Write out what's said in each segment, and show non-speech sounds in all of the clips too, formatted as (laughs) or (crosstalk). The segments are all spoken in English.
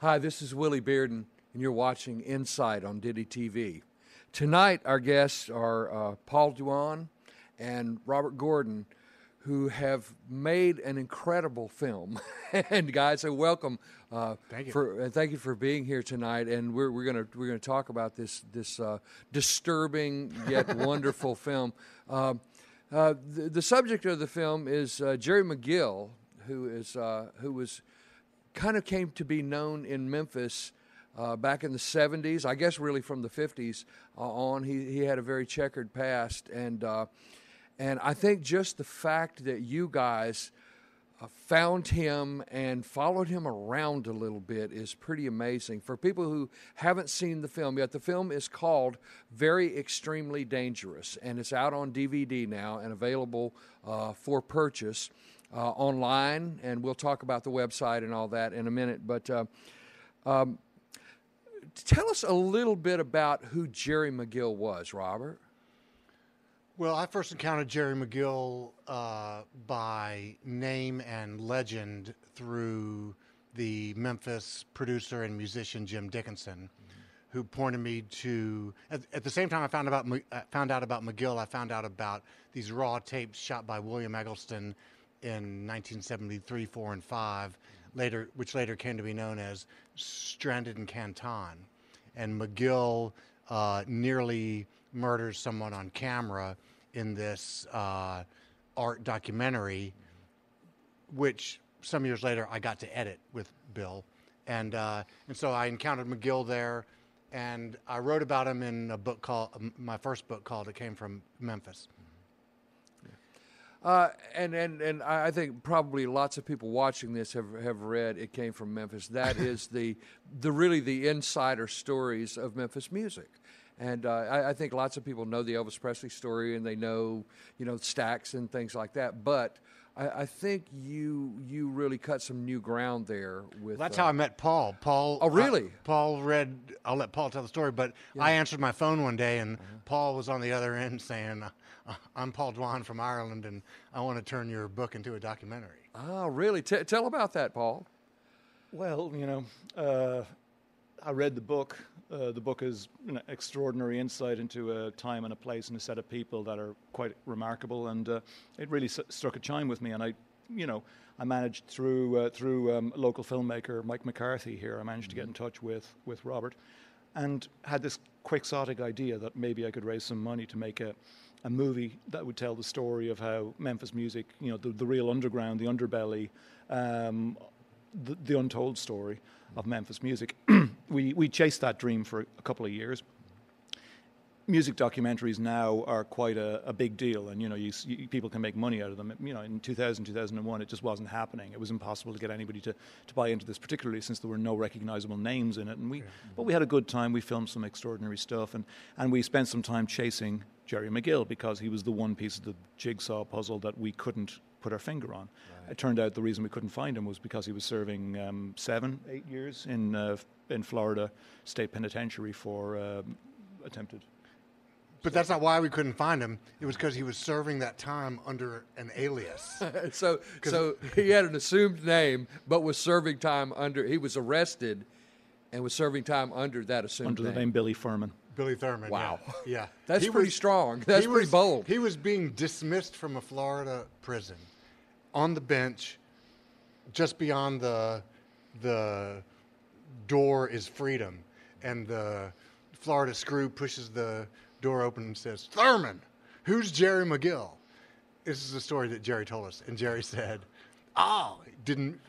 Hi, this is Willie Bearden, and you're watching Insight on Diddy TV. Tonight, our guests are uh, Paul Duane and Robert Gordon, who have made an incredible film. (laughs) and guys, so welcome. Uh, Thank you. For, and thank you for being here tonight. And we're, we're gonna we're gonna talk about this this uh, disturbing yet (laughs) wonderful film. Um, uh, the, the subject of the film is uh, Jerry McGill, who is uh, who was kind of came to be known in Memphis uh, back in the 70s, I guess really from the 50s uh, on. He, he had a very checkered past. And, uh, and I think just the fact that you guys uh, found him and followed him around a little bit is pretty amazing. For people who haven't seen the film yet, the film is called Very Extremely Dangerous, and it's out on DVD now and available uh, for purchase uh, online, and we'll talk about the website and all that in a minute. But uh, um, tell us a little bit about who Jerry McGill was, Robert. Well, I first encountered Jerry McGill uh, by name and legend through the Memphis producer and musician Jim Dickinson, who pointed me to. At, at the same time, I found about found out about McGill. I found out about these raw tapes shot by William Eggleston in 1973, four, and five, later, which later came to be known as Stranded in Canton. And McGill uh, nearly murders someone on camera in this uh, art documentary, which some years later I got to edit with Bill. And, uh, and so I encountered McGill there, and I wrote about him in a book called, my first book called It Came from Memphis. Uh, and and and I think probably lots of people watching this have have read "It Came from Memphis." That (laughs) is the the really the insider stories of Memphis music. And uh, I, I think lots of people know the Elvis Presley story, and they know, you know, Stax and things like that. But I, I think you you really cut some new ground there with. That's uh, how I met Paul. Paul. Oh, really? Paul read. I'll let Paul tell the story, but I answered my phone one day, and Uh-huh. Paul was on the other end saying, (laughs) "I'm Paul Duane from Ireland, and I want to turn your book into a documentary." Oh, really? T- tell about that, Paul. Well, you know, uh, I read the book. Uh, the book is an extraordinary insight into a time and a place and a set of people that are quite remarkable, and uh, it really s- struck a chime with me. And I, you know, I managed through uh, through um, local filmmaker Mike McCarthy here. I managed to get in touch with with Robert, and had this quixotic idea that maybe I could raise some money to make a a movie that would tell the story of how Memphis music, you know, the, the real underground, the underbelly, um, the, the untold story of Memphis music. (clears throat) we, we chased that dream for a couple of years. Music documentaries now are quite a, a big deal, and you know, you, you, people can make money out of them. You know, in 2000, 2001, it just wasn't happening. It was impossible to get anybody to, to buy into this, particularly since there were no recognizable names in it. And we, but we had a good time. We filmed some extraordinary stuff, and, and we spent some time chasing Jerry McGill because he was the one piece of the jigsaw puzzle that we couldn't put our finger on. It turned out the reason we couldn't find him was because he was serving um, seven, eight years in uh, in Florida State Penitentiary for um, attempted But that's not why we couldn't find him. It was because he was serving that time under an alias. (laughs) so so he had an assumed name, but was serving time under. He was arrested, and was serving time under that assumed name. under name. the name Billy Furman. Billy Thurman. Wow. Yeah. (laughs) yeah. That's He pretty strong. That's he pretty was- bold. He was being dismissed from a Florida prison on the bench just beyond the the door is freedom. And the Florida screw pushes the door open and says, Thurman, who's Jerry McGill? This is a story that Jerry told us. And Jerry (laughs) said, Oh, didn't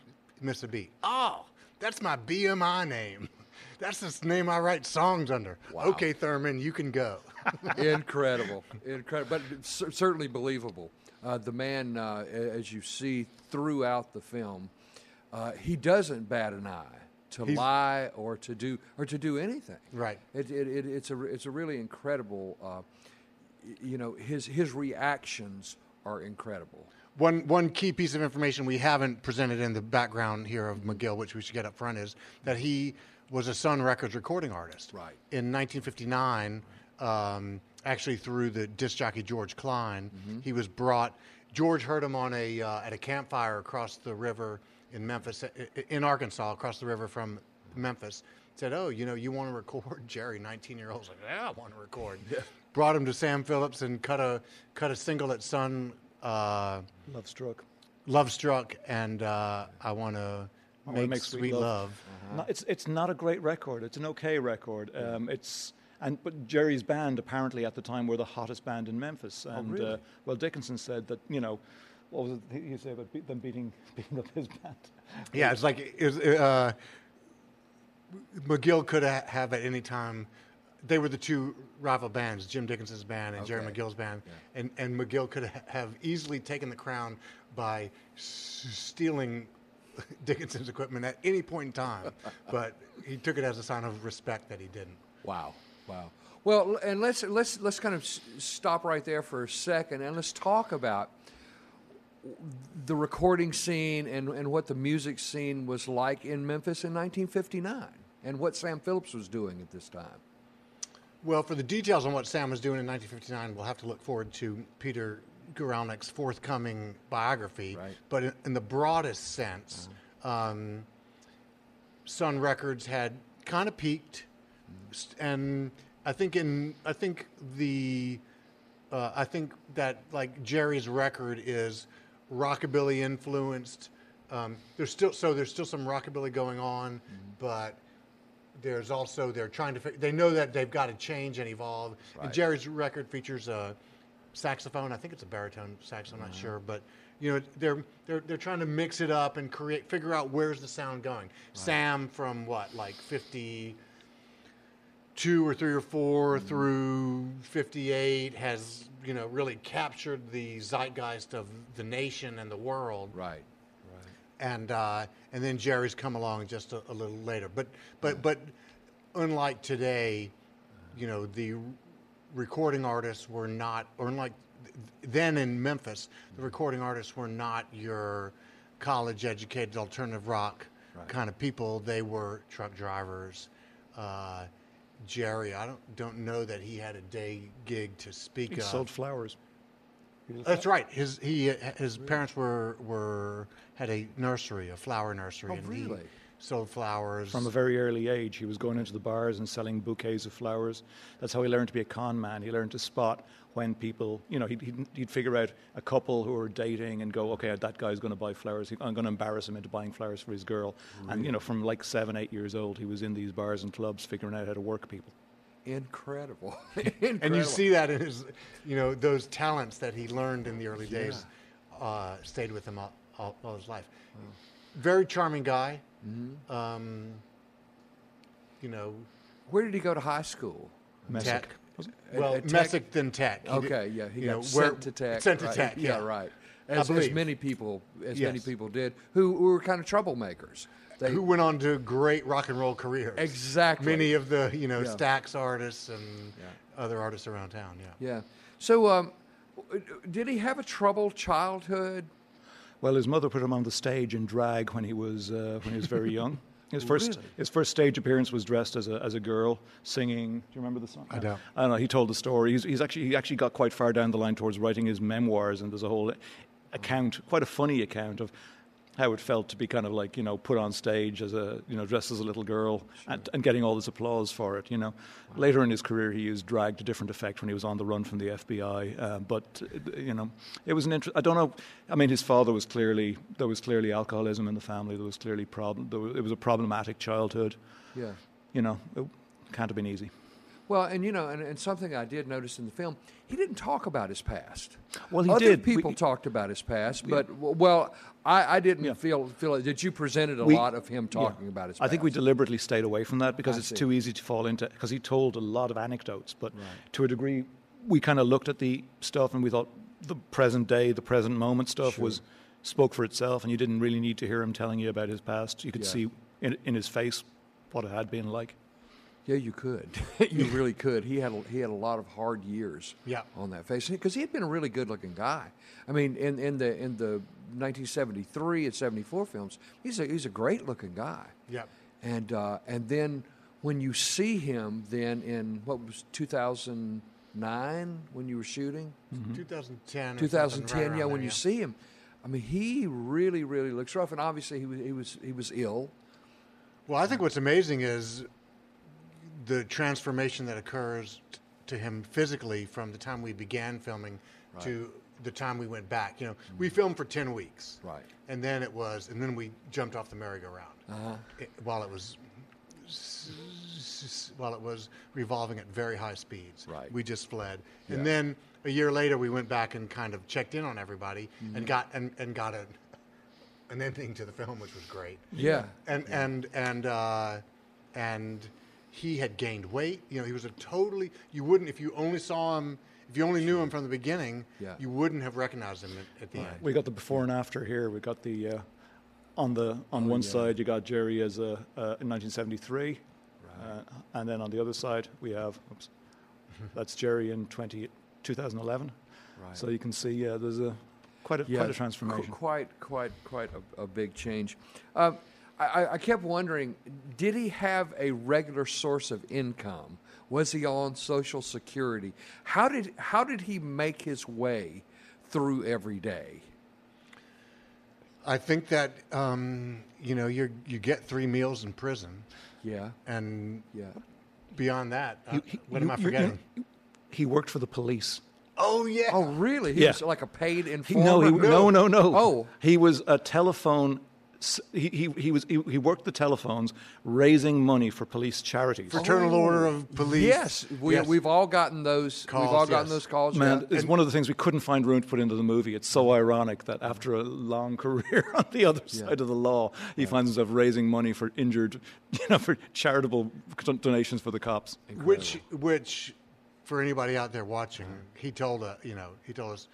miss a beat. Oh, that's my BMI name. (laughs) That's the name I write songs under. Okay, Thurman, you can go. (laughs) incredible, incredible, but cer- certainly believable. Uh, the man, uh, as you see throughout the film, uh, he doesn't bat an eye to He's- lie or to do or to do anything. Right. It, it, it, it's a it's a really incredible. Uh, you know, his his reactions are incredible. One one key piece of information we haven't presented in the background here of McGill, which we should get up front, is that he was a Sun Records recording artist. Right. In 1959, um, actually through the disc jockey George Klein, he was brought. George heard him on a uh, at a campfire across the river in Memphis, i- i- in Arkansas, across the river from Memphis. Said, "Oh, you know, you want to record?" (laughs) Jerry, 19 year old, like, "Yeah, I want to record." Brought him to Sam Phillips and cut a cut a single at Sun. Uh, Love Struck. Love Struck and uh, I Want to Make, Make Sweet, Sweet Love. Love. No, it's it's not a great record. It's an okay record. Um, it's and but Jerry's band apparently at the time were the hottest band in Memphis. And really? uh, well, Dickinson said that you know, what was it he said about beat, them beating (laughs) beating up his band? Yeah, it's like it was, uh, McGill could have at any time. They were the two rival bands, Jim Dickinson's band and Jerry McGill's band, and and McGill could have easily taken the crown by s- stealing (laughs) Dickinson's equipment at any point in time, (laughs) but he took it as a sign of respect that he didn't. Wow, wow. Well, and let's let's let's kind of s- stop right there for a second, and let's talk about the recording scene and, and what the music scene was like in Memphis in 1959, and what Sam Phillips was doing at this time. Well, for the details on what Sam was doing in 1959, we'll have to look forward to Peter Guralnick's forthcoming biography. Right. But in, in the broadest sense, um, Sun Records had kind of peaked, s- and I think in I think the uh, I think that like Jerry's record is rockabilly influenced. Um, there's still so there's still some rockabilly going on, but there's also they're trying to they know that they've got to change and evolve. And Jerry's record features a saxophone. I think it's a baritone sax. I'm not sure, but you know they're they're they're trying to mix it up and create figure out where's the sound going. Sam from what like 50 two or three or 4 through 58 has you know really captured the zeitgeist of the nation and the world. Right. right and uh, and then Jerry's come along just a, a little later. But but but unlike today you know the recording artists were not or unlike then in Memphis the recording artists were not your college educated alternative rock kind of people. They were truck drivers uh, Jerry, I don't don't know that he had a day gig to speak He of. sold flowers. That's right. His he his parents were were had a nursery, a flower nursery, Oh, and really? He sold flowers. From a very early age, he was going into the bars and selling bouquets of flowers. That's how he learned to be a con man. He learned to spot when people, you know, he'd, he'd, he'd figure out a couple who were dating and go, okay, that guy's going to buy flowers. I'm going to embarrass him into buying flowers for his girl. And, you know, from like seven, eight years old, he was in these bars and clubs figuring out how to work people. Incredible. Incredible. (laughs) and you see that in his, you know, those talents that he learned in the early days, uh, stayed with him all, all, all his life. Very charming guy. Mm-hmm. Um, you know, Where did he go to high school? Messick. tech. Well, at Tech? Messick then Tech. He did- Okay, yeah, he got know, sent where- to Tech. Sent to right? Tech. yeah, Yeah, right. I As, as many people, as many people did, who, who were kind of troublemakers. They, who went on to great rock and roll careers. Exactly. Many of the you know Yeah. Stax artists and other artists around town. Yeah. yeah. So, um, did he have a troubled childhood? Well, his mother put him on the stage in drag when he was, uh, when he was very young. (laughs) His first Really? his first stage appearance was dressed as a as a girl singing. Do you remember the song? I don't. I don't know. He told the story. He's, he's actually he actually got quite far down the line towards writing his memoirs, and there's a whole account, quite a funny account of how it felt to be kind of like you know put on stage as a you know dressed as a little girl and, and getting all this applause for it. You know, later in his career he used drag to different effect when he was on the run from the FBI. Uh, but uh, you know, it was an interest. I don't know. I mean, his father was clearly there was clearly alcoholism in the family. There was clearly problem. There was, it was a problematic childhood. Yeah. You know, it can't have been easy. Well, and you know, and, and something I did notice in the film, he didn't talk about his past. Well, he Other did. We- people talked about his past, but w- well, I, I didn't Yeah. feel feel it. That you presented a We- lot of him talking yeah. about his. Past I past. think we deliberately stayed away from that because I it's see. too easy to fall into. Because he told a lot of anecdotes, but to a degree, we kind of looked at the stuff and we thought the present day, the present moment stuff was spoke for itself, and you didn't really need to hear him telling you about his past. You could Yeah. see in, in his face what it had been like. Yeah, you could. (laughs) you really could. He had a, he had a lot of hard years. Yeah. on that face because he had been a really good looking guy. I mean, in, in the in the 1973 and 74 films, he's a he's a great looking guy. Yep. And uh, and then when you see him, then in what was 2009 when you were shooting, 2010. or 2010, something, right yeah, when there, you see him, I mean, he really really looks rough, and obviously he was he was he was ill. Well, I think what's amazing is the transformation that occurs t- to him physically from the time we began filming to the time we went back. You know, we filmed for 10 weeks. Right. And then it was, and then we jumped off the merry-go-round Uh-huh. it, while it was. s- s- While it was revolving at very high speeds, Right. We just fled, Yeah. and then a year later we went back and kind of checked in on everybody Mm-hmm. and got and, and got a, an ending to the film, which was great Yeah, and and and uh, and he had gained weight. You know, he was a totally. You wouldn't if you only saw him. If you only knew him from the beginning, Yeah. you wouldn't have recognized him at, at the end. We got the before and after here. We got the uh, on the on one side you got Jerry as a uh, in 1973, uh, and then on the other side we have oops, (laughs) that's Jerry in 20, 2011. Right. So you can see uh, there's a quite a quite a qu- transformation. quite, quite, quite a, a big change. Um, I, I- I kept wondering, did he have a regular source of income? Was he on Social Security? How did how did he make his way through every day? I think that um, you know you you get three meals in prison, Yeah, and yeah. beyond that, uh, You- he- what you- am I you- you forgetting? he worked for the police. oh yeah. Oh, really? He Yeah. was like a paid He, informer. no, he, no, no, no. Oh. he was a telephone. S- He, he, he was he, he worked the telephones, raising money for police charities. Fraternal Order of Police. Yes, we, Yes. we've all gotten those. we've Calls, all gotten yes. those calls. Man, yeah. it's one of the things we couldn't find room to put into the movie. It's so ironic that after a long (laughs) career on the other side of the law, he finds himself raising money for injured, (laughs) you know, for charitable donations for the cops. Which, which, for anybody out there watching, he told uh, you know he told us,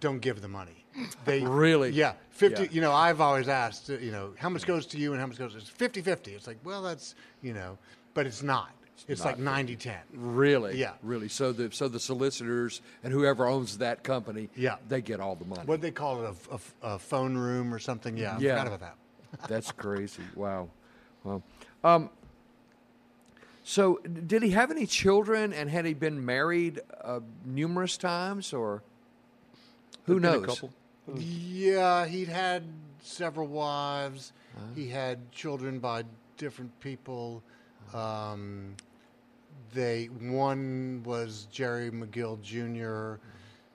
don't give the money. They Really? yeah, fifty. Yeah. You know, I've always asked, you know, how much goes to you and how much goes? It's 50-50. It's like, well, that's you know, but it's not. It's, like 90-10. Really? Yeah. Really. So the so the solicitors and whoever owns that company, Yeah. they get all the money. What they call it, a, a- a phone room or something? Yeah, I Yeah. forgot about that. (laughs) That's crazy. Wow. Wow. Um, so did he have any children and had he been married uh, numerous times or who There'd been knows? A couple. Yeah, he'd had several wives. He had children by different people. Um, they one was Jerry McGill Jr.,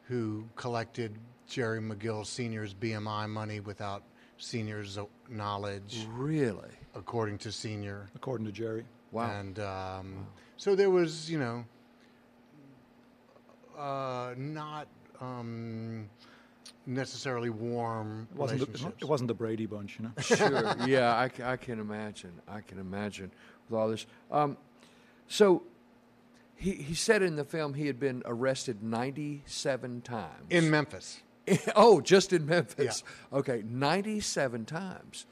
who collected Jerry McGill Sr.'s BMI money without Senior's knowledge, Really? according to Senior. According to Jerry. Wow. And um, so there was, you know, uh, not um, necessarily warm It wasn't, the, it wasn't the Brady Bunch, you know. (laughs) sure. Yeah, I can imagine. I can imagine with all this. Um, so he, he said in the film he had been arrested 97 times. in Memphis. (laughs) oh, just in Memphis. Okay, 97 times.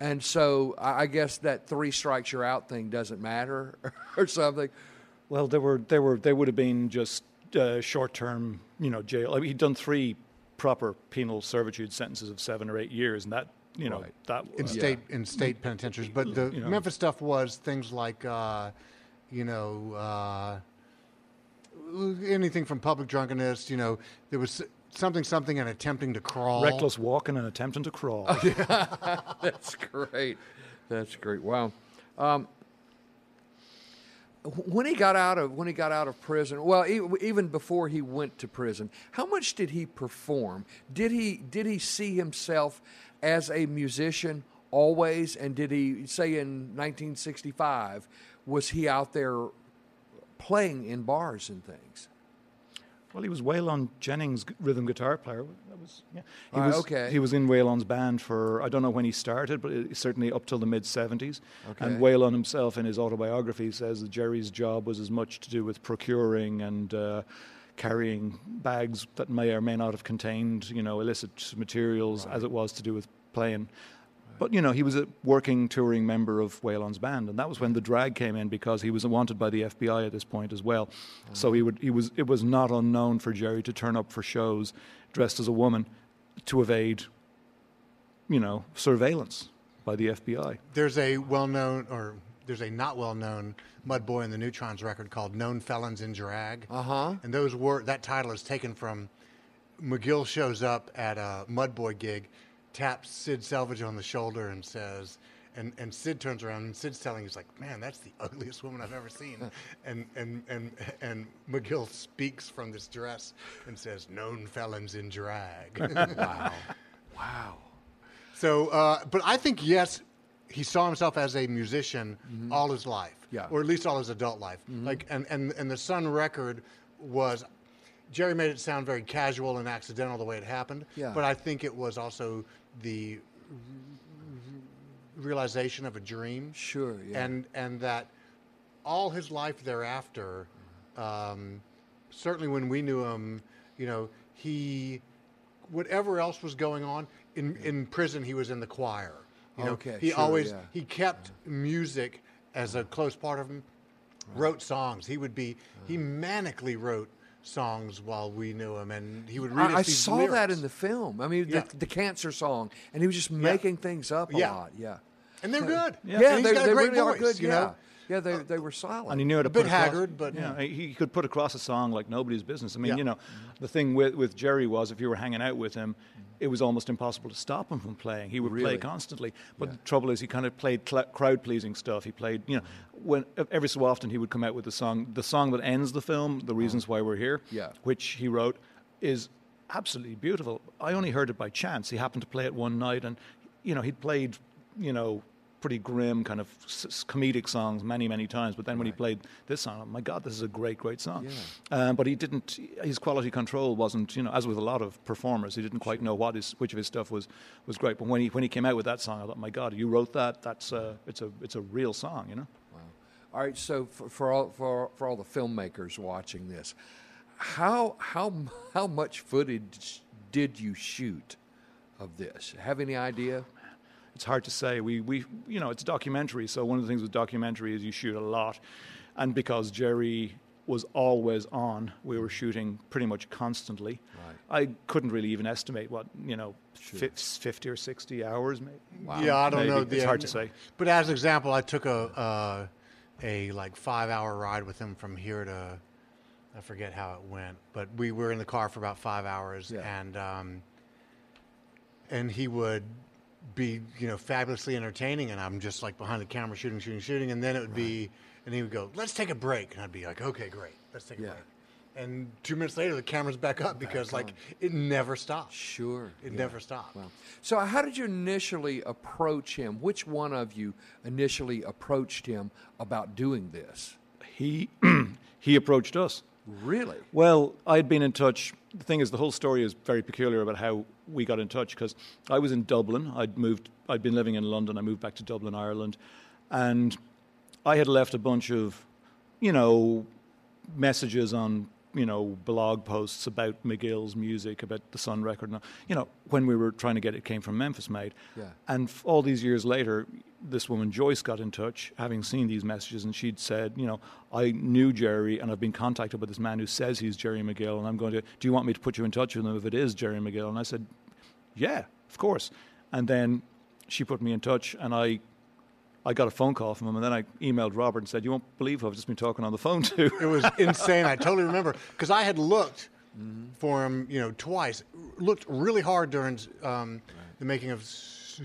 And so I I guess that three strikes you're out thing doesn't matter (laughs) or something. Well, there were they were they would have been just uh, short term, you know, jail. I mean, he'd done three proper penal servitude sentences of seven or eight years, and that you know Right. that in uh, state in state penitentiaries. But the You know. Memphis stuff was things like, uh, you know, uh, anything from public drunkenness. You know, there was something, something, and attempting to crawl. reckless walking and attempting to crawl. (laughs) That's great. That's great. Wow. Um, wh- when he got out of when he got out of prison, well, even before he went to prison, how much did he perform? Did he did he see himself as a musician always? And did he say in 1965 was he out there playing in bars and things? Well, he was Waylon Jennings' rhythm guitar player. That was yeah. He Ah, was okay. He was in Waylon's band for I don't know when he started, but certainly up till the mid '70s. Okay. And Waylon himself, in his autobiography, says that Jerry's job was as much to do with procuring and uh, carrying bags that may or may not have contained, you know, illicit materials, as it was to do with playing. But you know, he was a working touring member of Waylon's band, and that was when the drag came in because he was wanted by the FBI at this point as well. So he would he was it was not unknown for Jerry to turn up for shows dressed as a woman to evade, you know, surveillance by the FBI. There's a well-known, or there's a not well-known Mudboy and the Neutrons record called "Known Felons in Drag." Uh huh. And those were that title is taken from McGill shows up at a Mudboy gig, taps Sid Selvidge on the shoulder and says, and, and Sid turns around and Sid's telling he's like, man, that's the ugliest woman I've ever seen. (laughs) and, and, and, and McGill speaks from this dress and says, known felons in drag. (laughs) Wow. Wow. So, uh, but I think yes, he saw himself as a musician all his life, Mm-hmm. Yeah. Mm-hmm. or at least all his adult life. Like, and, and and the Sun record was. Jerry made it sound very casual and accidental the way it happened, Yeah. but I think it was also the realization of a dream, Sure. Yeah. and and that all his life thereafter, um, certainly when we knew him, you know, he whatever else was going on in in prison, he was in the choir. You know, Okay, he sure, always yeah. he kept music as a close part of him. Wrote songs. He would be he manically wrote songs while we knew him, and he would read us I, I these saw that in the film. I mean, Yeah. the, the cancer song, and he was just making things up a Yeah. lot. Yeah. and they're good. Yeah, and he's they, got a they great really are good. You yeah. know, Yeah, they, uh, they were solid. And he knew how to a bit put across- haggard, but Yeah, he could put across a song like nobody's business. I mean, Yeah. you know, the thing with, with Jerry was if you were hanging out with him, it was almost impossible to stop him from playing. He would Really? play constantly. But the trouble is, he kind of played cl- crowd pleasing stuff. He played, you know, when every so often he would come out with the song, the song that ends the film, "The uh-huh. Reasons Why We're Here," Yeah. which he wrote, is absolutely beautiful. I only heard it by chance. He happened to play it one night, and you know, he'd played, you know. Pretty grim, kind of s- comedic songs many, many times. But then when he played this song, oh my God, this is a great, great song. Um, but he didn't. His quality control wasn't, you know, as with a lot of performers, he didn't quite know what his, which of his stuff was, was great. But when he when he came out with that song, I thought, my God, you wrote that. That's a, it's a it's a real song, you know. Wow all right, so for, for all for for all the filmmakers watching this, how how how much footage did you shoot of this? Have any idea? It's hard to say. We, we, you know, it's a documentary. So one of the things with documentary is you shoot a lot, and because Jerry was always on, we were shooting pretty much constantly. Right. I couldn't really even estimate what you know, fif- fifty or sixty hours. Maybe. Yeah, I don't Maybe. know. It's hard to say. But as an example, I took a uh, a like five hour ride with him from here to I forget how it went, but we were in the car for about five hours, Yeah. and um, and he would be you know fabulously entertaining, and I'm just like behind the camera shooting, shooting, shooting, and then it would be, and he would go, "Let's take a break," and I'd be like, "Okay, great, let's take a Yeah. break." And two minutes later, the camera's back up because like it never stops. Sure, It yeah. never stops. Wow. So, how did you initially approach him? Which one of you initially approached him about doing this? He (clears throat) he approached us. Really? Well, I'd been in touch. The thing is, the whole story is very peculiar about how we got in touch because I was in Dublin. I'd moved. I'd been living in London. I moved back to Dublin, Ireland, and I had left a bunch of, you know, messages on you know blog posts about McGill's music, about the Sun record. And, you know, when we were trying to get it, came from Memphis Made. Yeah. And all these years later, this woman Joyce got in touch, having seen these messages, and she'd said, you know, I knew Jerry, and I've been contacted by this man who says he's Jerry McGill, and I'm going to. Do you want me to put you in touch with him if it is Jerry McGill? And I said, yeah, of course. And then she put me in touch, and I I got a phone call from him, and then I emailed Robert and said, "You won't believe who I've just been talking on the phone to." (laughs) It was insane. I totally remember because I had looked for him, you know, twice. Looked really hard during um, the making of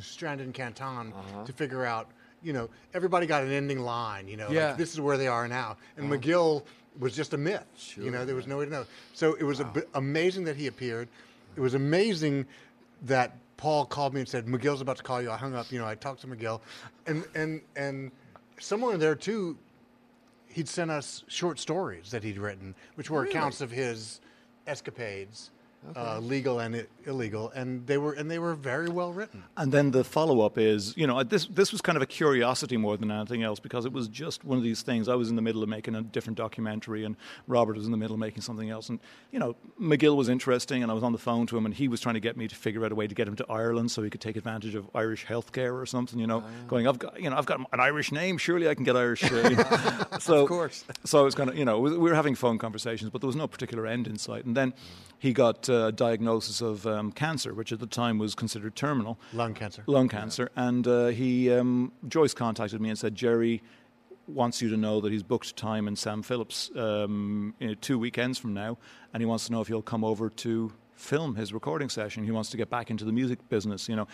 Stranded in Canton Uh-huh. to figure out, you know, everybody got an ending line. You know, Yeah. Uh-huh. this is where they are now, and McGill was just a myth. Sure, you know, there was no way to know. So it was a bit amazing that he appeared. It was amazing that Paul called me and said, "McGill's about to call you." I hung up. You know, I talked to McGill, and and and somewhere in there too, he'd sent us short stories that he'd written, which were accounts of his escapades, uh, legal and I- illegal, and they were and they were very well written. And then the follow up is, you know, this this was kind of a curiosity more than anything else because it was just one of these things. I was in the middle of making a different documentary, and Robert was in the middle of making something else. And you know, McGill was interesting, and I was on the phone to him, and he was trying to get me to figure out a way to get him to Ireland so he could take advantage of Irish healthcare or something. You know, going, I've got, you know, I've got an Irish name. Surely I can get Irish. Uh, you know. so Of course. so I was kind of, you know, we we were having phone conversations, but there was no particular end in sight. And then he got uh, a diagnosis of um, cancer, which at the time was considered terminal Lung cancer. lung cancer. And uh, he, um, Joyce contacted me and said, Jerry wants you to know that he's booked time in Sam Phillips um, you know, two weekends from now, and he wants to know if you'll come over to film his recording session. He wants to get back into the music business, you know.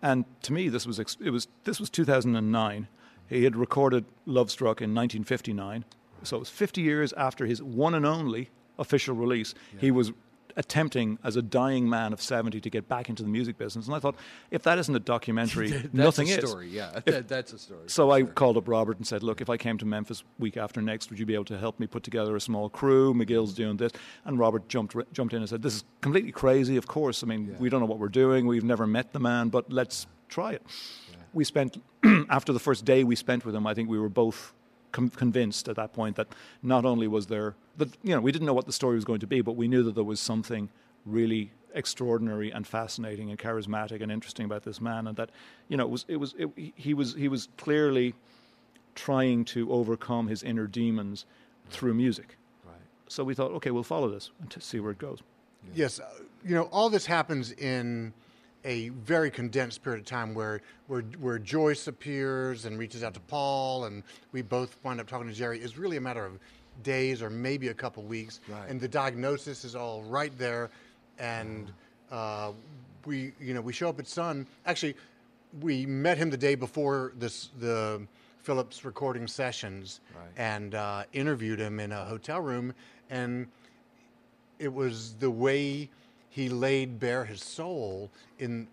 And to me, this was ex- it was this was 2009. He had recorded Love Struck in 1959, so it was 50 years after his one and only official release. He was attempting as a dying man of 70 to get back into the music business. And I thought, if that isn't a documentary, (laughs) That's nothing a is. story. Yeah, If- that's a story. so I called up Robert and said, "Look, if I came to Memphis week after next, would you be able to help me put together a small crew? McGill's doing this." And Robert jumped jumped in and said, "This is completely crazy. Of course, I mean, we don't know what we're doing. We've never met the man, but let's try it." We spent (clears throat) after the first day we spent with him. I think we were both com- convinced at that point that not only was there that you know we didn't know what the story was going to be, but we knew that there was something really extraordinary and fascinating and charismatic and interesting about this man, and that you know it was it was it, he was he was clearly trying to overcome his inner demons through music. Right. So we thought, okay, we'll follow this and to see where it goes. Yes, uh, you know, all this happens in a very condensed period of time where, where, where Joyce appears and reaches out to Paul, and we both wind up talking to Jerry. It's really a matter of days or maybe a couple weeks. Right. And the diagnosis is all right there. And uh, we, you know, we show up at Sun. Actually, we met him the day before this, the Phillips recording sessions Right. and uh, interviewed him in a hotel room. And it was the way he laid bare his soul in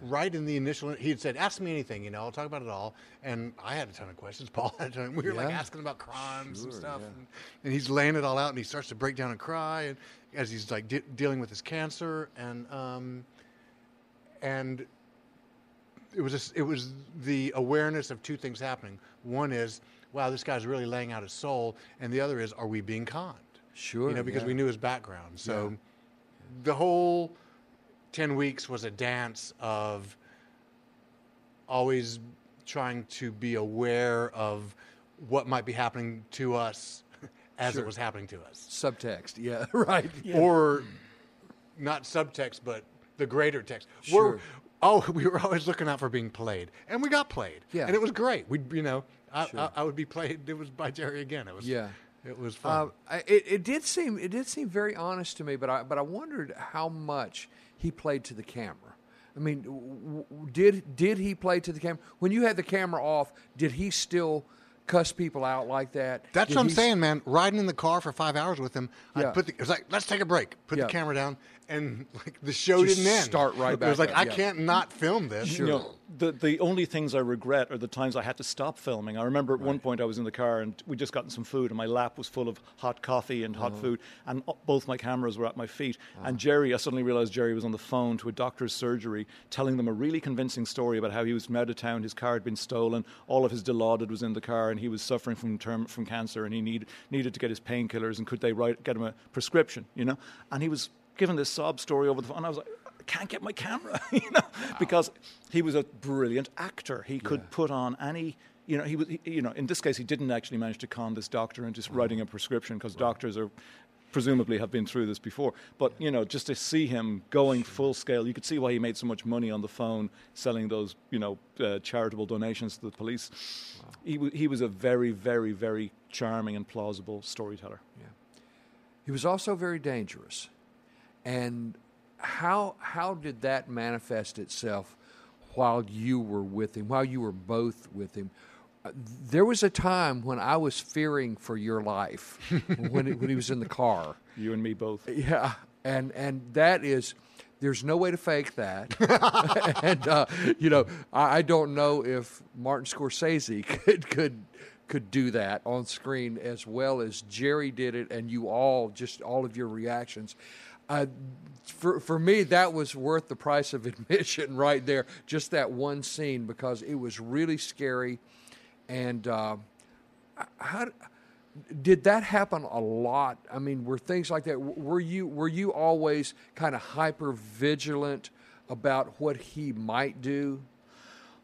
right in the initial he had said ask me anything you know i'll talk about it all and i had a ton of questions (laughs) paul had a ton we were like asking about crimes and stuff yeah. and, and he's laying it all out and he starts to break down and cry and as he's like de- dealing with his cancer and um and it was just, it was the awareness of two things happening one is wow this guy's really laying out his soul and the other is are we being conned Sure, you know, because yeah. we knew his background. So the whole 10 weeks was a dance of always trying to be aware of what might be happening to us (laughs) as Sure. it was happening to us. Subtext. Yeah. (laughs) Right. Or not subtext, but the greater text. Sure. We're, oh, (laughs) we were always looking out for being played. And we got played. Yeah. And it was great. We'd, you know, I, I, I would be played. It was by Jerry again. It was, Yeah. It was fun. Uh, it, it did seem it did seem very honest to me, but I but I wondered how much he played to the camera. I mean, w- w- did did he play to the camera when you had the camera off? Did he still cuss people out like that? That's Did what I'm he s- saying, man. Riding in the car for five hours with him, Yeah. I put the, it was like, let's take a break. Put Yeah. the camera down, and like the show Just didn't end. start right back. It was like up, I yeah. can't not film this. You know, the the only things I regret are the times I had to stop filming. I remember at one point I was in the car and we'd just gotten some food and my lap was full of hot coffee and hot oh. food and both my cameras were at my feet. Ah. And Jerry, I suddenly realized Jerry was on the phone to a doctor's surgery, telling them a really convincing story about how he was from out of town, his car had been stolen, all of his Dilaudid was in the car, and he was suffering from term from cancer, and he need, needed to get his painkillers, and could they write get him a prescription, you know? And he was giving this sob story over the phone. I was like. I can't get my camera, (laughs) you know, because he was a brilliant actor. He could put on any, you know, he was, he, you know, in this case, he didn't actually manage to con this doctor into writing a prescription because doctors are presumably have been through this before. But you know, just to see him going full scale, you could see why he made so much money on the phone selling those you know uh, charitable donations to the police. Wow. He w- he was a very very very charming and plausible storyteller. Yeah. He was also very dangerous, and how how did that manifest itself while you were with him? While you were both with him? there was a time when I was fearing for your life (laughs) when when he was in the car. You and me both. Yeah, and and that is. There's no way to fake that, (laughs) and uh, you know I, I, don't know if Martin Scorsese (laughs) could could could do that on screen as well as Jerry did it, and you all just all of your reactions. Uh, for for me, that was worth the price of (laughs) admission right there. Just that one scene because it was really scary and uh, how did that happen a lot? I mean, were things like that? Were you were you always kind of hyper vigilant about what he might do?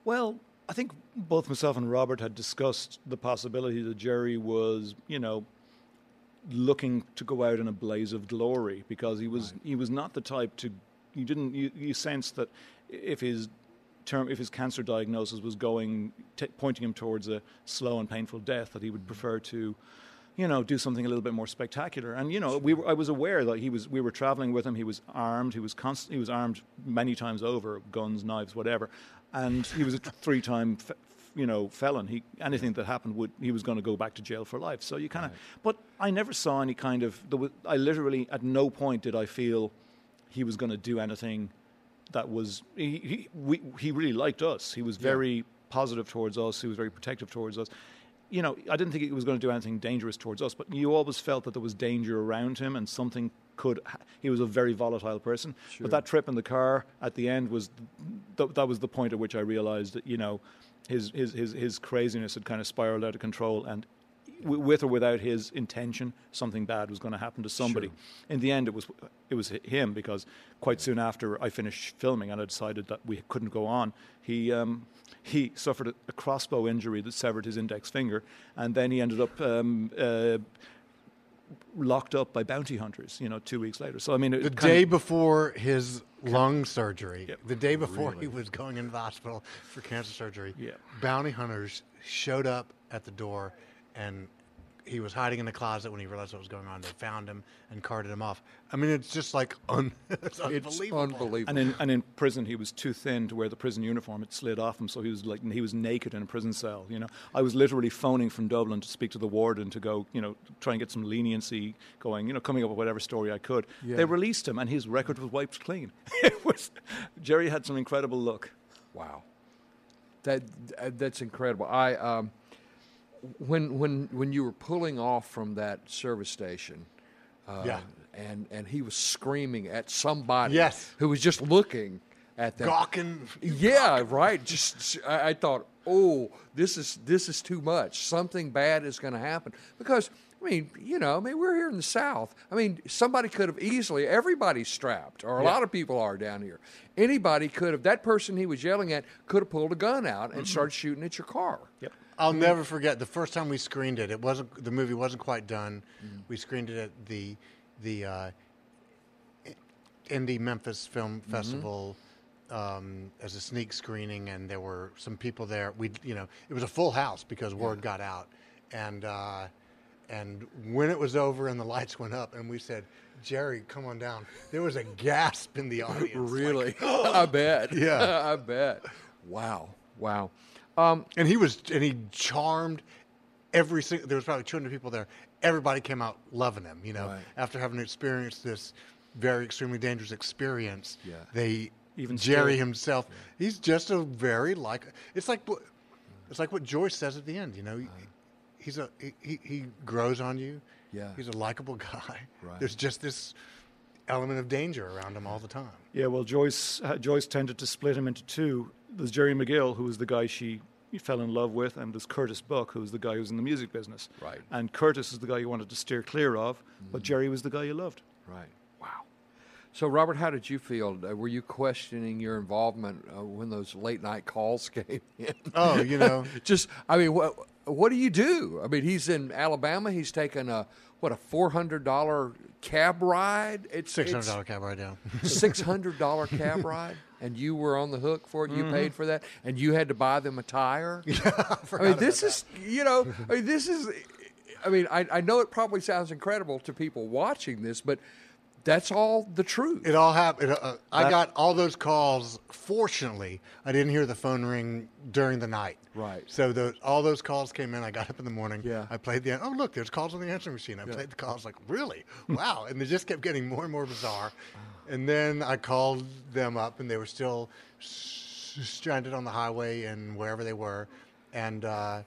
Well, I think both myself and Robert had discussed the possibility that Jerry was, you know, looking to go out in a blaze of glory because he was right. he was not the type to you didn't you, you sensed that if his term, if his cancer diagnosis was going, t- pointing him towards a slow and painful death, that he would mm-hmm. prefer to, you know, do something a little bit more spectacular. And you know, we were, I was aware that he was. We were traveling with him. He was armed. He was constant. He was armed many times over, guns, knives, whatever. And he was a three-time. F- you know, felon. He anything that happened would he was going to go back to jail for life. So you kind of. Right. But I never saw any kind of. Was, I literally at no point did I feel he was going to do anything that was he he, we, he really liked us. He was very yeah. positive towards us. He was very protective towards us. You know, I didn't think he was going to do anything dangerous towards us, but you always felt that there was danger around him and something could. He was a very volatile person. Sure. But that trip in the car at the end was th- that was the point at which I realized that you know his his his, his craziness had kind of spiraled out of control and with or without his intention, something bad was going to happen to somebody. Sure. In the end, it was it was him because quite soon after I finished filming and I decided that we couldn't go on, he um, he suffered a, crossbow injury that severed his index finger, and then he ended up. Um, uh, locked up by bounty hunters, you know, two weeks later. So I mean, the day before his lung surgery, yep. the day before really? he was going into the hospital for cancer surgery, yeah. bounty hunters showed up at the door and he was hiding in the closet when he realized what was going on. They found him and carted him off. I mean, it's just like (laughs) un- it's unbelievable. It's unbelievable. And in, and in prison, he was too thin to wear the prison uniform. It slid off him, so he was like he was naked in a prison cell. You know, I was literally phoning from Dublin to speak to the warden to go, you know, try and get some leniency going. You know, coming up with whatever story I could. Yeah. They released him, and his record was wiped clean. (laughs) it was Jerry had some incredible luck. Wow, that that's incredible. I. Um, when when when you were pulling off from that service station, uh, yeah. and and he was screaming at somebody, yes. who was just looking at them, gawking. Yeah, right. Just I, I thought, oh, this is this is too much. Something bad is going to happen because. I mean, you know, I mean, we're here in the South. I mean, somebody could have easily, everybody's strapped, or a yeah. lot of people are down here. Anybody could have, that person he was yelling at could have pulled a gun out and mm-hmm. started shooting at your car. Yep. I'll never forget the first time we screened it. It wasn't the movie wasn't quite done. Mm. We screened it at the the uh, Indie Memphis Film mm-hmm. Festival um, as a sneak screening, and there were some people there. We you know it was a full house because word yeah. got out, and uh, and when it was over and the lights went up, and we said. Jerry, come on down. There was a gasp in the audience. (laughs) really? Like, (gasps) (laughs) I bet. Yeah. (laughs) I bet. Wow. Wow. Um, and he was, and he charmed every single. There was probably 200 people there. Everybody came out loving him. You know, right. after having experienced this very extremely dangerous experience, yeah. they even Jerry still, himself. Yeah. He's just a very like. It's like it's like what Joyce says at the end. You know, he's a he, he grows on you. Yeah, he's a likable guy. Right. There's just this element of danger around him all the time. Yeah, well, Joyce uh, Joyce tended to split him into two there's Jerry McGill, who was the guy she fell in love with, and there's Curtis Buck, who was the guy who was in the music business. Right. And Curtis is the guy you wanted to steer clear of, mm-hmm. but Jerry was the guy you loved. Right. Wow. So, Robert, how did you feel? Uh, were you questioning your involvement uh, when those late night calls (laughs) came in? Oh, you know, (laughs) just I mean, what what do you do? I mean, he's in Alabama. He's taking a what a four hundred dollar cab ride. It's Six hundred dollar cab ride down. Six hundred dollar cab ride, (laughs) and you were on the hook for it. You paid for that, and you had to buy them a tire. (laughs) I mean, this is you know, I mean, this is. I mean, I, I know it probably sounds incredible to people watching this, but that's all the truth. It all happened. Uh, I got all those calls. Fortunately, I didn't hear the phone ring during the night. Right. So the, all those calls came in. I got up in the morning. Yeah. I played the. Oh look, there's calls on the answering machine. I played the calls. Like really? Wow. and they just kept getting more and more bizarre. And then I called them up, and they were still s- stranded on the highway and wherever they were. And uh,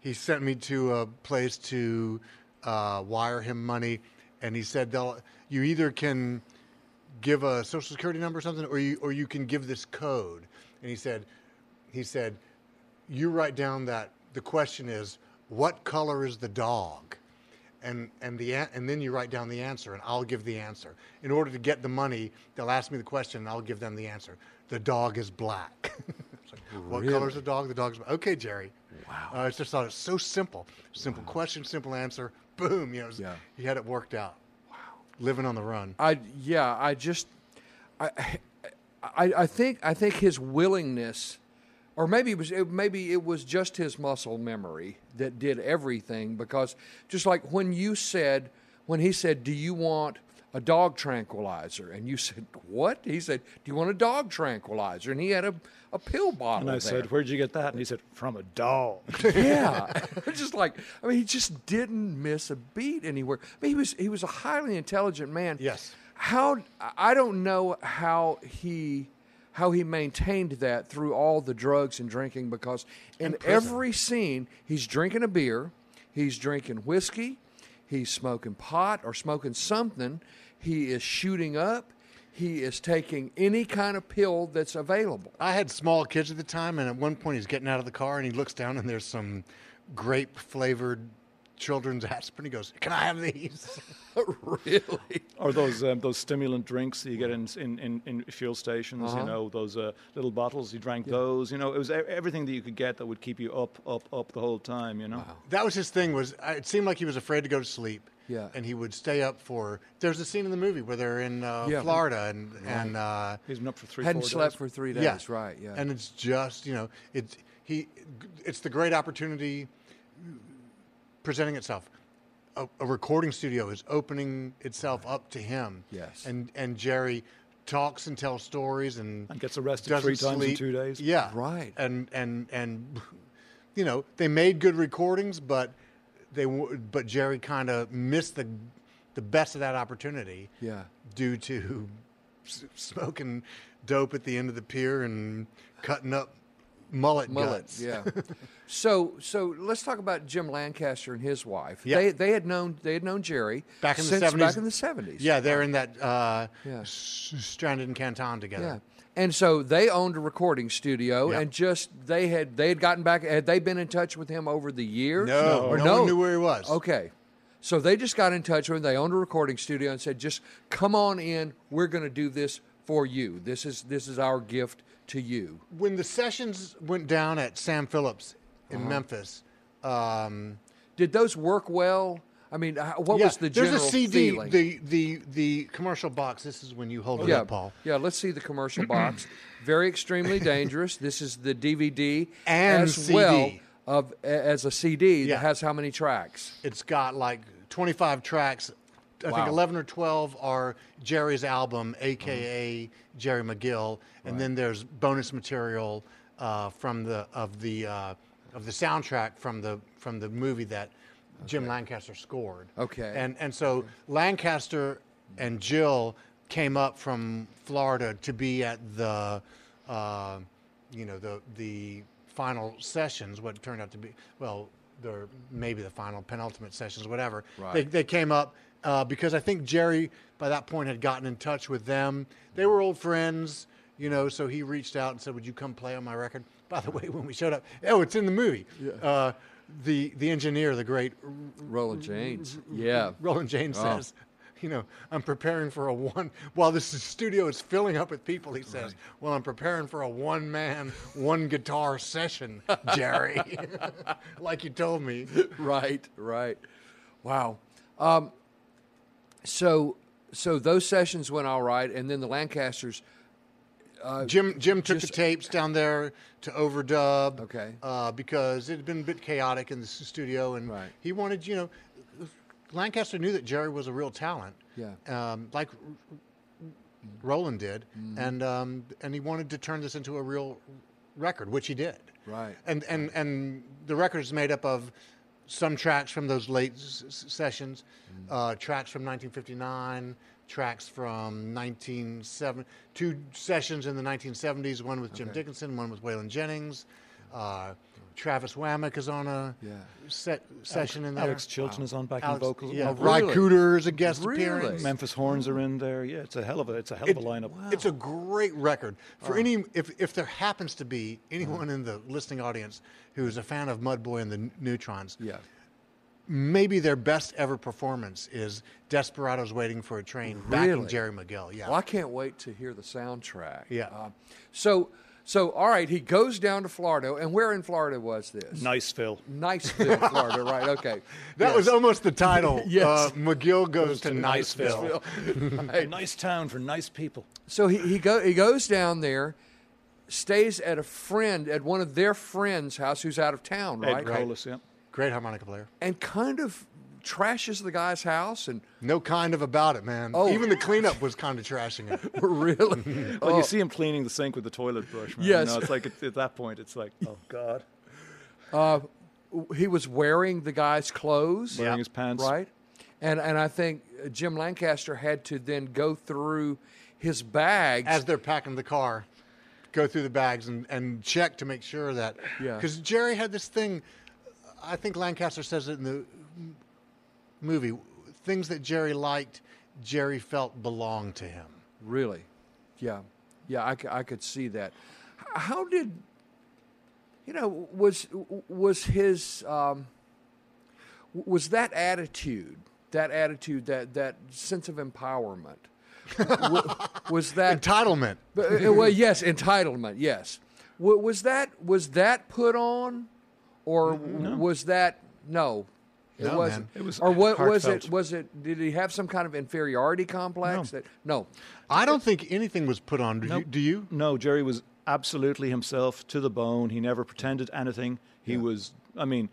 he sent me to a place to uh, wire him money, and he said they'll. You either can give a social security number or something, or you or you can give this code. And he said, he said, you write down that the question is, what color is the dog? And and the and then you write down the answer, and I'll give the answer. In order to get the money, they'll ask me the question, and I'll give them the answer. The dog is black. (laughs) Like, what color is the dog? The dog's black. Okay, Jerry. Wow. Uh, I just thought it's so simple. Simple question, simple answer. Boom. You know, was- Yeah. he had it worked out. Wow. Living on the run. I yeah, I just I I, I think I think his willingness or maybe it was it, maybe it was just his muscle memory that did everything because just like when you said when he said, "Do you want a dog tranquilizer?" and you (laughs) said, "What?" He said, "Do you want a dog tranquilizer?" and he had a, a pill bottle And I there. said, "Where'd you get that?" And he said, "From a dog." (laughs) yeah, (laughs) just like I mean, he just didn't miss a beat anywhere. I mean, he was he was a highly intelligent man. Yes. How I don't know how he how he maintained that through all the drugs and drinking because in, In every scene he's drinking a beer, he's drinking whiskey, he's smoking pot or smoking something, he is shooting up, he is taking any kind of pill that's available. I had small kids at the time, and at one point he's getting out of the car and he looks down and there's some grape flavored children's (laughs) aspirin. He goes, "Can I have these?" (laughs) really? or those um, those stimulant drinks that you get in in, in, in fuel stations. Uh-huh. You know those uh, little bottles. You drank those. You know it was e- everything that you could get that would keep you up, up, up the whole time. You know. that was his thing. Was it seemed like he was afraid to go to sleep. Yeah. And he would stay up for. There's a scene in the movie where they're in uh, Yeah. Florida and and uh, He's been up for three. Hadn't four slept days. for three days, yeah, right? Yeah. And it's just you know it's he it's the great opportunity presenting itself. A, a recording studio is opening itself up to him. Yes. And and Jerry talks and tells stories and And gets arrested three times in two days. Yeah. Right. And and and (laughs) you know they made good recordings, but they but Jerry kind of missed the the best of that opportunity Yeah. due to s- (laughs) smoking dope at the end of the pier and cutting up mullet, Mullet, guts. yeah. (laughs) so, so let's talk about Jim Lancaster and his wife. Yeah. They they had known they had known Jerry Back in the 70s. Back in the seventies. Yeah, they're in that uh, Yeah. s- stranded in Canton together. Yeah. And so they owned a recording studio, Yeah. and just they had they had gotten back. Had they been in touch with him over the years? No, or no no, one knew where he was. Okay, so they just got in touch with him. They owned a recording studio and said, "Just come on in. We're going to do this for you. This is this is our gift to you." When the sessions went down at Sam Phillips in Uh-huh. Memphis, um, Did those work well? I mean, what yeah, was the general there's a CD, feeling? the the the commercial box. This is when you hold it yeah, up, Paul. yeah. Let's see the commercial box. (clears throat) Very extremely dangerous. This is the DVD And as CD. well of as a CD Yeah. that has how many tracks? It's got like 25 tracks. I Wow. think 11 or 12 are Jerry's album, aka Jerry McGill, and then there's bonus material uh, from the of the uh, of the soundtrack from the from the movie that Jim Lancaster scored. Okay. And and so Lancaster and Jill came up from Florida to be at the uh, you know the the final sessions. What turned out to be well, they're maybe the final penultimate sessions, whatever. They Right. they came up uh, because I think Jerry by that point had gotten in touch with them. They were old friends, you know. So he reached out and said, "Would you come play on my record?" (laughs) By the way, when we showed up, oh, it's in the movie. Uh, the the engineer, the great Roland James. Yeah. (laughs) Roland James Oh. says, you know, I'm preparing for a one. While this studio is filling up with people, he says, "Well, I'm preparing for a one-man, one guitar session, Jerry." (laughs) like you told me. right, right. Wow. Um, so, so those sessions went all right, and then the Lancasters. Jim Jim took just- the tapes down there to overdub. Okay. Uh, because it had been a bit chaotic in the studio, and Right. he wanted, you know, Lancaster knew that Jerry was a real talent. Yeah. Um, like Roland did, Mm-hmm. and um, and he wanted to turn this into a real record, which he did. Right. And and and the record is made up of some tracks from those late s- sessions, Mm. uh, tracks from 1959, tracks from 1970, two sessions in the 1970s, one with Jim Okay. Dickinson, one with Waylon Jennings. Uh, Travis Wammack is on a Yeah. set session in there. Alex Chilton is on backing Alex- vocals. Yeah, Oh, Ry really? Cooder is a guest Really? appearance. Memphis Horns are in there. Yeah, it's a hell of a it's a hell of a It- lineup. It's a great record for any. If if there happens to be anyone in the listening audience who is a fan of Mudboy and the Neutrons, Yeah. maybe their best ever performance is "Desperados Waiting for a Train" backing Jerry McGill. Yeah, Well, I can't wait to hear the soundtrack. Yeah. Uh, so, so all right, he goes down to Florida, and where in Florida was this? Nice, Phil. Niceville, (laughs) Florida. Right. Okay. that Yes. was almost the title. (laughs) Yes. uh, McGill goes to to Niceville. (laughs) A nice town for nice people. So he he, go, he goes down there, stays at a friend at one of their friends' house who's out of town, right? Ed Colas, yeah. Great harmonica player. And kind of trashes the guy's house and No kind of about it, man. Oh. Even the cleanup was kind of trashing it. (laughs) really. (laughs) Well, you see him cleaning the sink with the toilet brush. Man. Yes. You know, it's like at, at that point, it's like, oh God, (laughs) Uh, he was wearing the guy's clothes, wearing his pants. right? And and I think Jim Lancaster had to then go through his bags. as they're packing the car, go through the bags and, and check to make sure that. Yeah. Because Jerry had this thing, I think Lancaster says it in the m- movie, things that Jerry liked, Jerry felt belonged to him. Really? Yeah. Yeah, I, I could see that. How did you know was was his um, was that attitude, that attitude, that that sense of empowerment, (laughs) was that Entitlement. But, uh, well, yes, entitlement. Yes, was that was that put on, or w was that no? It No, wasn't. man. It was or what was it? Was it? Did he have some kind of inferiority complex? No. That no. I don't think anything was put on. Do, Nope. you, do you? No, Jerry was absolutely himself to the bone. He never pretended anything. He was, I mean,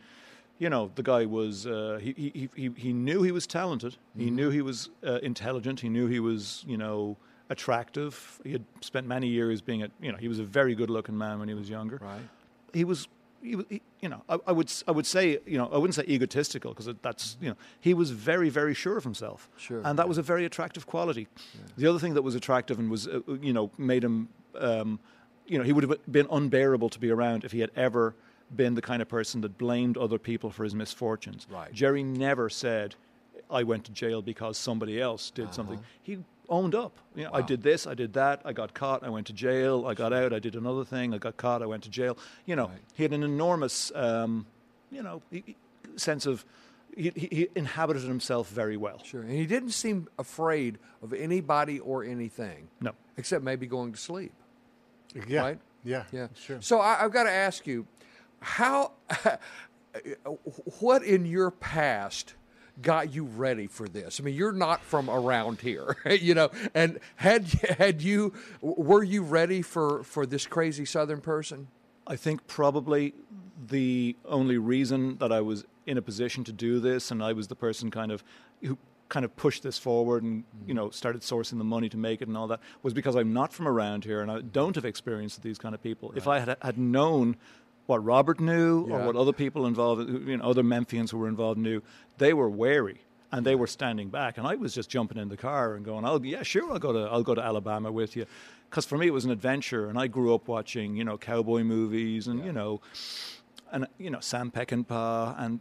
you know, the guy was, uh, he, he, he, he knew he was talented. He Mm-hmm. knew he was uh, intelligent. He knew he was, you know, attractive. He had spent many years being a, you know, he was a very good looking man when he was younger. Right. He was, he, you know, I, I would, I would say, you know, I wouldn't say egotistical because that's, you know, he was very, very sure of himself. Sure, And that was a very attractive quality. The other thing that was attractive and was, uh, you know, made him, um, you know, he would have been unbearable to be around if he had ever been the kind of person that blamed other people for his misfortunes. Right. Jerry never said, I went to jail because somebody else did something. Uh-huh. He owned up. You know, I did this, I did that, I got caught, I went to jail, I got out, I did another thing, I got caught, I went to jail. You know, Right. he had an enormous, um, you know, he- he- sense of, he, he he inhabited himself very well. Sure. And he didn't seem afraid of anybody or anything. No. Except maybe going to sleep. Yeah. Right? Yeah. Yeah. Sure. So I, I've got to ask you, how, (laughs) what in your past got you ready for this? I mean, you're not from around here, (laughs) you know. And had had you, were you ready for for this crazy Southern person? I think probably the only reason that I was in a position to do this, and I was the person kind of who kind of pushed this forward and mm-hmm. you know started sourcing the money to make it and all that, was because I'm not from around here and I don't have experience with these kind of people. If I had had known what Robert knew Yeah. or what other people involved, you know, other Memphians who were involved knew, they were wary and they were standing back, and I was just jumping in the car and going, "Oh yeah, sure, I'll go to I'll go to Alabama with you," because for me it was an adventure, and I grew up watching you know cowboy movies and you know, and you know Sam Peckinpah and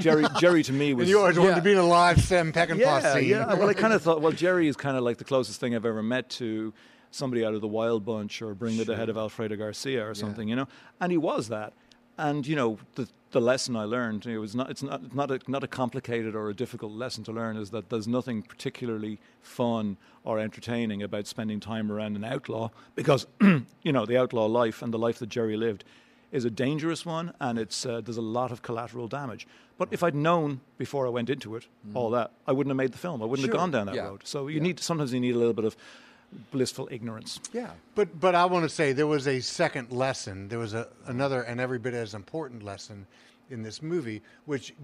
Jerry. (laughs) Jerry to me was And you always wanted yeah. to be in a live Sam Peckinpah yeah, scene. yeah. Well, I kind of (laughs) thought, well, Jerry is kind of like the closest thing I've ever met to somebody out of the Wild Bunch or Bring Me the Head of Alfredo Garcia or something, you know. And he was that. And you know the the lesson I learned it was not it's not not a, not a complicated or a difficult lesson to learn is that there's nothing particularly fun or entertaining about spending time around an outlaw because (clears throat) you know the outlaw life and the life that Jerry lived is a dangerous one and it's uh, there's a lot of collateral damage. But if I'd known before I went into it all that, I wouldn't have made the film. I wouldn't Mm. Sure, have gone down that yeah, road. So you yeah. need sometimes you need a little bit of blissful ignorance. Yeah. But but I want to say there was a second lesson. There was a another and every bit as important lesson in this movie, which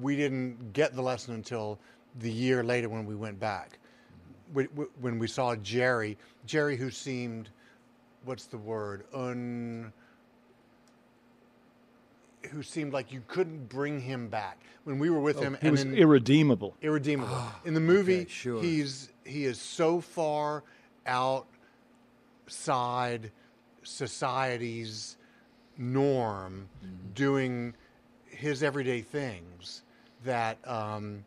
we didn't get the lesson until the year later when we went back, Wh- wh- when we saw Jerry. Jerry, who seemed, what's the word, un. Who seemed like you couldn't bring him back when we were with oh, him. Oh, He and was in- irredeemable. irredeemable. (gasps) In the movie, okay, sure. he's he is so far outside society's norm, doing his everyday things that um,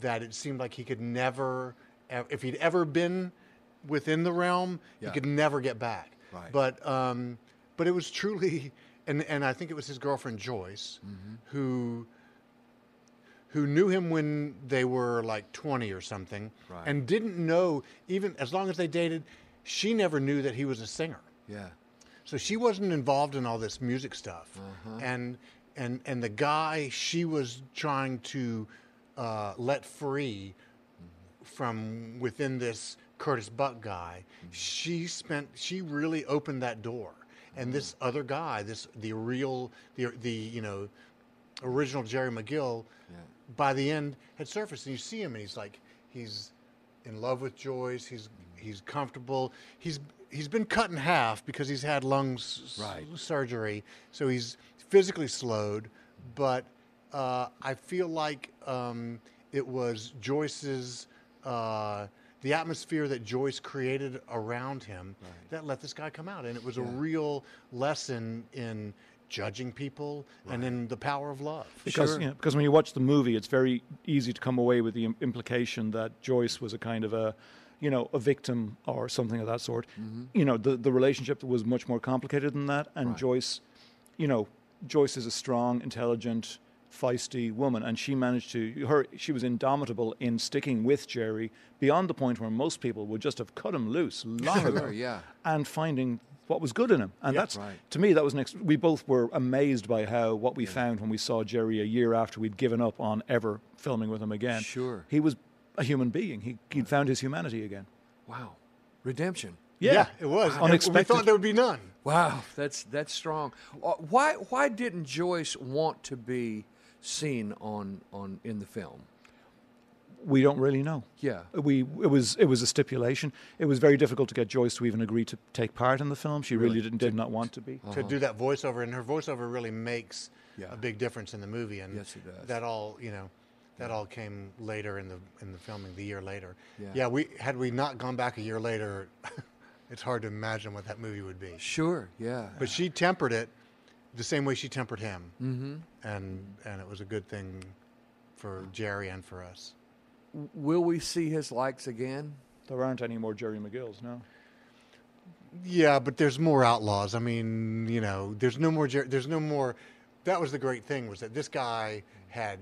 that it seemed like he could never, if he'd ever been within the realm, Yeah. he could never get back. Right. But um, but it was truly, and and I think it was his girlfriend Joyce, who who knew him when they were like 20 or something Right. and didn't know even as long as they dated she never knew that he was a singer Yeah. so she wasn't involved in all this music stuff Uh-huh. and and and the guy she was trying to uh, let free from within this Curtis Buck guy she spent she really opened that door and this other guy this the real the the you know original Jerry McGill by the end had surfaced and you see him and he's like he's in love with Joyce he's he's comfortable he's he's been cut in half because he's had lung s- Right. surgery so he's physically slowed but uh, I feel like um, it was Joyce's uh, the atmosphere that Joyce created around him that let this guy come out and it was a real lesson in judging people and in the power of love Because, Sure. you know, because when you watch the movie, it's very easy to come away with the im- implication that Joyce was a kind of a, you know, a victim or something of that sort. Mm-hmm. You know, the the relationship was much more complicated than that, and Joyce, you know, Joyce is a strong, intelligent, feisty woman, and she managed to her she was indomitable in sticking with Jerry beyond the point where most people would just have cut him loose long (laughs) Sure, ago, yeah. and finding what was good in him, and that's Right. to me, that was next. We both were amazed by how what we found when we saw Jerry a year after we'd given up on ever filming with him again. Sure. he was a human being. He he'd found his humanity again. Wow. Redemption. Yeah, it was. And Unexpected. We thought there would be none. Wow, that's that's strong. Uh, Why why didn't Joyce want to be seen on on in the film? We don't really know. Yeah. we it was it was a stipulation. It was very difficult to get Joyce to even agree to take part in the film. She really, didn't did not want to be. to do that voiceover, and her voiceover really makes Yeah. a big difference in the movie. And Yes, it does. that all you know, that all came later in the in the filming, the year later. Yeah. we had we not gone back a year later, (laughs) it's hard to imagine what that movie would be. Sure. Yeah. But she tempered it the same way she tempered him, mm-hmm. and and it was a good thing for Jerry and for us. Will we see his likes again? There aren't any more Jerry McGills, no. Yeah, but there's more outlaws. I mean, you know, there's no more. Jer- There's no more. That was the great thing was that this guy had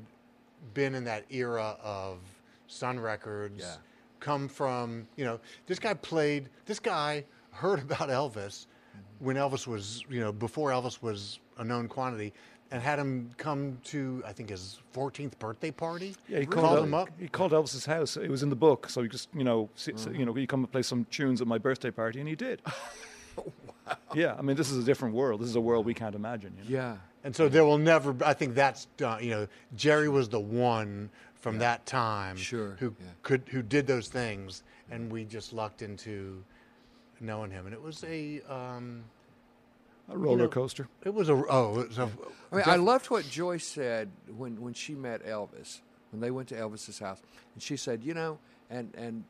been in that era of Sun Records. Yeah. Come from you know this guy played. This guy heard (laughs) about Elvis when Elvis was you know before Elvis was a known quantity, and had him come to I think his 14th birthday party. Yeah, he called, called, El- him up. He called Elvis's house. It was in the book, so he just you know, si- si- you know, you come and play some tunes at my birthday party, and he did. (laughs) Wow. Yeah, I mean, this is a different world. This is a world we can't imagine. You know? Yeah. And so there will never. I think that's done. You know, Jerry was the one from that time Sure, who yeah. could who did those things, and we just lucked into knowing him. And it was a um, A roller know, coaster. it was a oh, it was a, I mean, I loved what Joyce said when, when she met Elvis, when they went to Elvis's house, and she said, you know, and and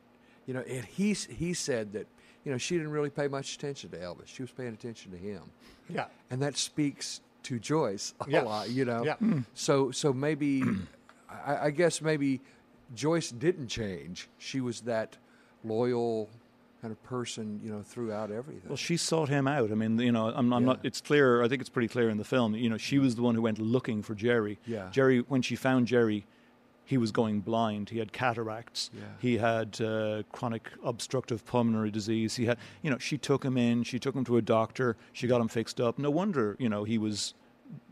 you know, and he he said that you know she didn't really pay much attention to Elvis; she was paying attention to him, yeah. and that speaks to Joyce a Yeah. lot, you know. Yeah. Mm. So so maybe, I, I guess maybe Joyce didn't change. She was that loyal kind of person, you know, throughout everything. Well, she sought him out. I mean, you know, I'm, I'm Yeah. not. It's clear. I think it's pretty clear in the film. You know, she was the one who went looking for Jerry. Yeah. Jerry, when she found Jerry, he was going blind. He had cataracts. Yeah. He had uh, chronic obstructive pulmonary disease. He had, you know, she took him in. She took him to a doctor. She got him fixed up. No wonder, you know, he was.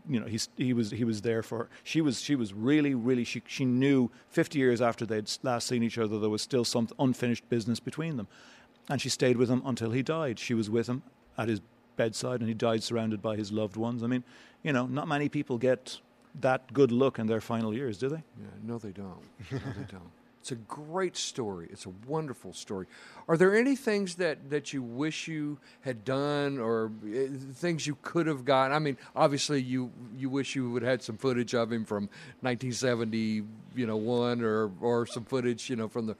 You know, he's, he was he was there for her. She was she was really really she she knew 50 years after they'd last seen each other there was still some unfinished business between them, and she stayed with him until he died. She was with him at his bedside, and he died surrounded by his loved ones. I mean, you know, not many people get that good look in their final years, do they? Yeah, no, they don't. No, they don't. It's a great story. It's a wonderful story. Are there any things that, that you wish you had done, or uh, things you could have gotten? I mean, obviously, you you wish you would have had some footage of him from 1970, you know, one, or or some footage, you know, from the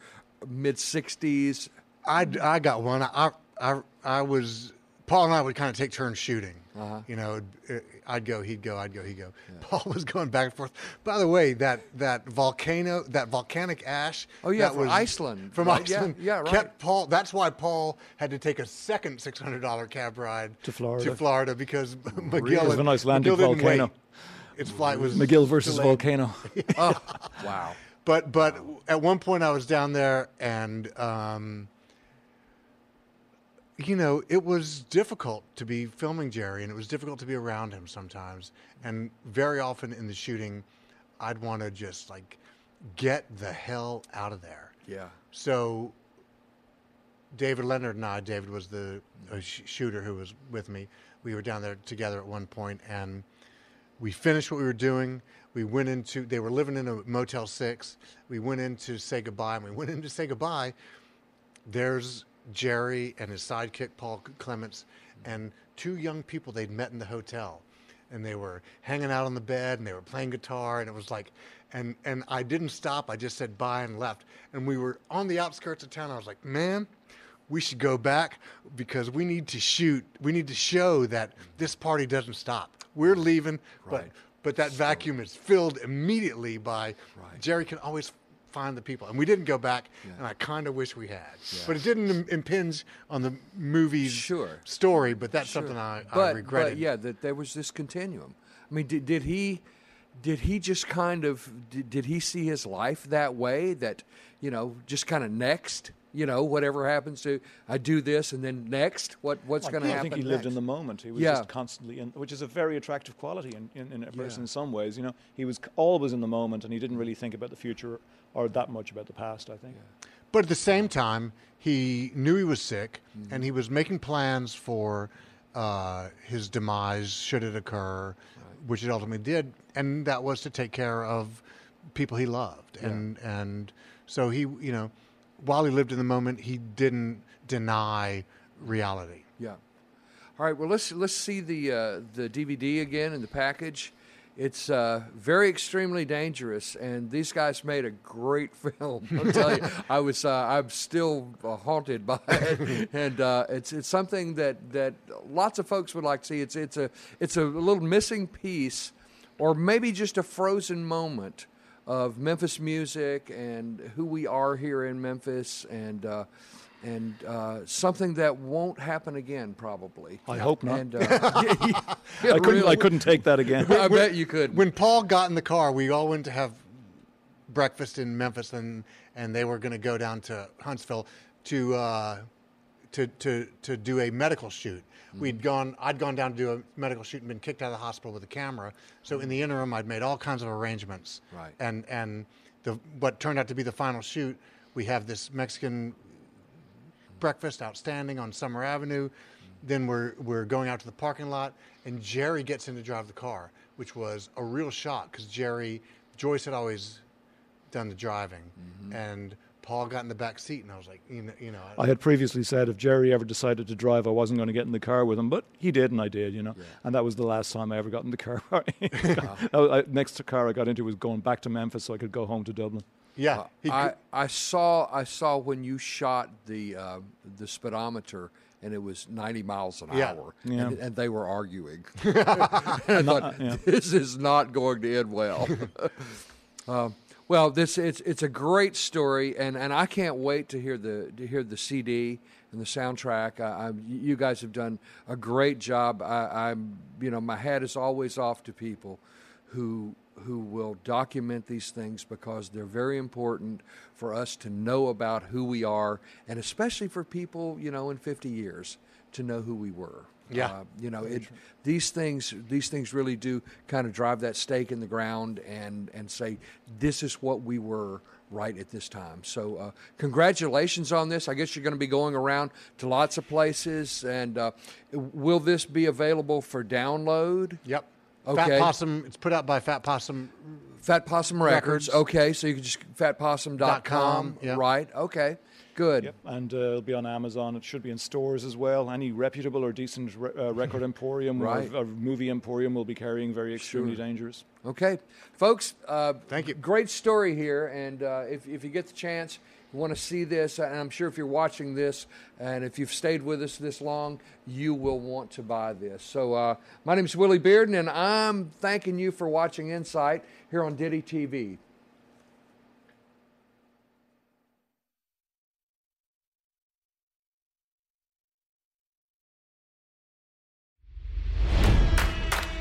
mid 60s. I, I got one. I, I, I was, Paul and I would kind of take turns shooting. Uh-huh. You know, it- I'd go, he'd go, I'd go, he'd go. (laughs) Paul was going back and forth. By the way, that, that volcano, that volcanic ash. Oh, yeah, that from Iceland, From right? Iceland. yeah, right. Kept Paul, that's why Paul had to take a second $600 cab ride To Florida. To Florida because (laughs) McGill. It was a and- McGill didn't volcano. wait. Its flight was McGill versus delayed. volcano. (laughs) Wow. But but at one point I was down there and um, you know it was difficult to be filming Jerry and it was difficult to be around him sometimes and very often in the shooting I'd want to just like get the hell out of there. Yeah. So David Leonard and I, David was the uh, sh- shooter who was with me. We were down there together at one point, and we finished what we were doing. We went into. They were living in a Motel Six. We went in to say goodbye, and we went in to say goodbye. There's Jerry and his sidekick Paul Clements, and two young people they'd met in the hotel, and they were hanging out on the bed and they were playing guitar, and it was like, and and I didn't stop. I just said bye and left, and we were on the outskirts of town. I was like, man. We should go back because we need to shoot. We need to show that this party doesn't stop. We're leaving, but Right. but that vacuum is filled immediately by Right. Jerry can always find the people. And we didn't go back, and I kind of wish we had. But it didn't im- impinge on the movie's Sure. story, but that's something I, I regretted. But yeah, that there was this continuum. I mean, did, did he did he just kind of did, did he see his life that way that you know just kind of next you know whatever happens to I do this and then next what what's going to happen? I think he lived in the moment. He was Yeah. just constantly in, which is a very attractive quality in, in, in a person Yeah. in some ways. You know, he was always in the moment, and he didn't really think about the future or that much about the past. I think. But at the same time, he knew he was sick, Mm-hmm. and he was making plans for uh, his demise should it occur, which it ultimately did, and that was to take care of people he loved, and and so he, you know, while he lived in the moment, he didn't deny reality. Yeah. All right. Well, let's let's see the uh, the DVD again in the package. It's uh, very extremely dangerous, and these guys made a great (laughs) film. I'll tell you, I was uh, I'm still uh, haunted by it, (laughs) and uh, it's it's something that, that lots of folks would like to see. It's it's a it's a little missing piece, or maybe just a frozen moment of Memphis music and who we are here in Memphis, and uh, and uh, something that won't happen again, probably. I hope not. And, uh, yeah, (laughs) yeah, (laughs) I couldn't. I couldn't take that again. I bet you could. When Paul got in the car, we all went to have breakfast in Memphis, and and they were going to go down to Huntsville to uh, to to to do a medical shoot. We'd mm-hmm. gone. I'd gone down to do a medical shoot and been kicked out of the hospital with a camera. So in the mm-hmm. interim, I'd made all kinds of arrangements. Right. And and the what turned out to be the final shoot, we have this Mexican breakfast outstanding on Summer Avenue. Mm-hmm. Then we're we're going out to the parking lot, and Jerry gets in to drive the car, which was a real shock because Jerry Joyce had always done the driving, and Paul got in the back seat, and I was like, you know, you know, I had previously said if Jerry ever decided to drive, I wasn't going to get in the car with him, but he did, and I did, you know. And that was the last time I ever got in the car. (laughs) That was- I- next car I got into was going back to Memphis so I could go home to Dublin. yeah, he I, I saw I saw when you shot the uh, the speedometer and it was 90 miles an Yeah. hour Yeah. and, and they were arguing. (laughs) (laughs) I thought this is not going to end well. um, Well, this it's it's a great story, and, and I can't wait to hear the to hear the CD and the soundtrack. I, I, you guys have done a great job. I, I'm you know my hat is always off to people who who will document these things because they're very important for us to know about who we are, and especially for people you know in 50 years to know who we were. Yeah. Uh, you know, it, these things these things really do kind of drive that stake in the ground and and say this is what we were right at this time. So, uh, congratulations on this. I guess you're going to be going around to lots of places, and uh, will this be available for download? Yep. Okay. Fat Possum. It's put out by Fat Possum. Fat Possum Records. Records. Okay, so you can just fatpossum.com. com, yeah. Right. Okay. Good. Yep, and uh, it'll be on Amazon. It should be in stores as well. Any reputable or decent re- uh, record emporium Right. or, or movie emporium will be carrying very extremely Sure. dangerous. Okay, folks. Uh, Thank you. Great story here, and uh, if if you get the chance, you want to see this, and I'm sure if you're watching this, and if you've stayed with us this long, you will want to buy this. So, uh, my name is Willie Bearden, and I'm thanking you for watching Insight here on Diddy TV.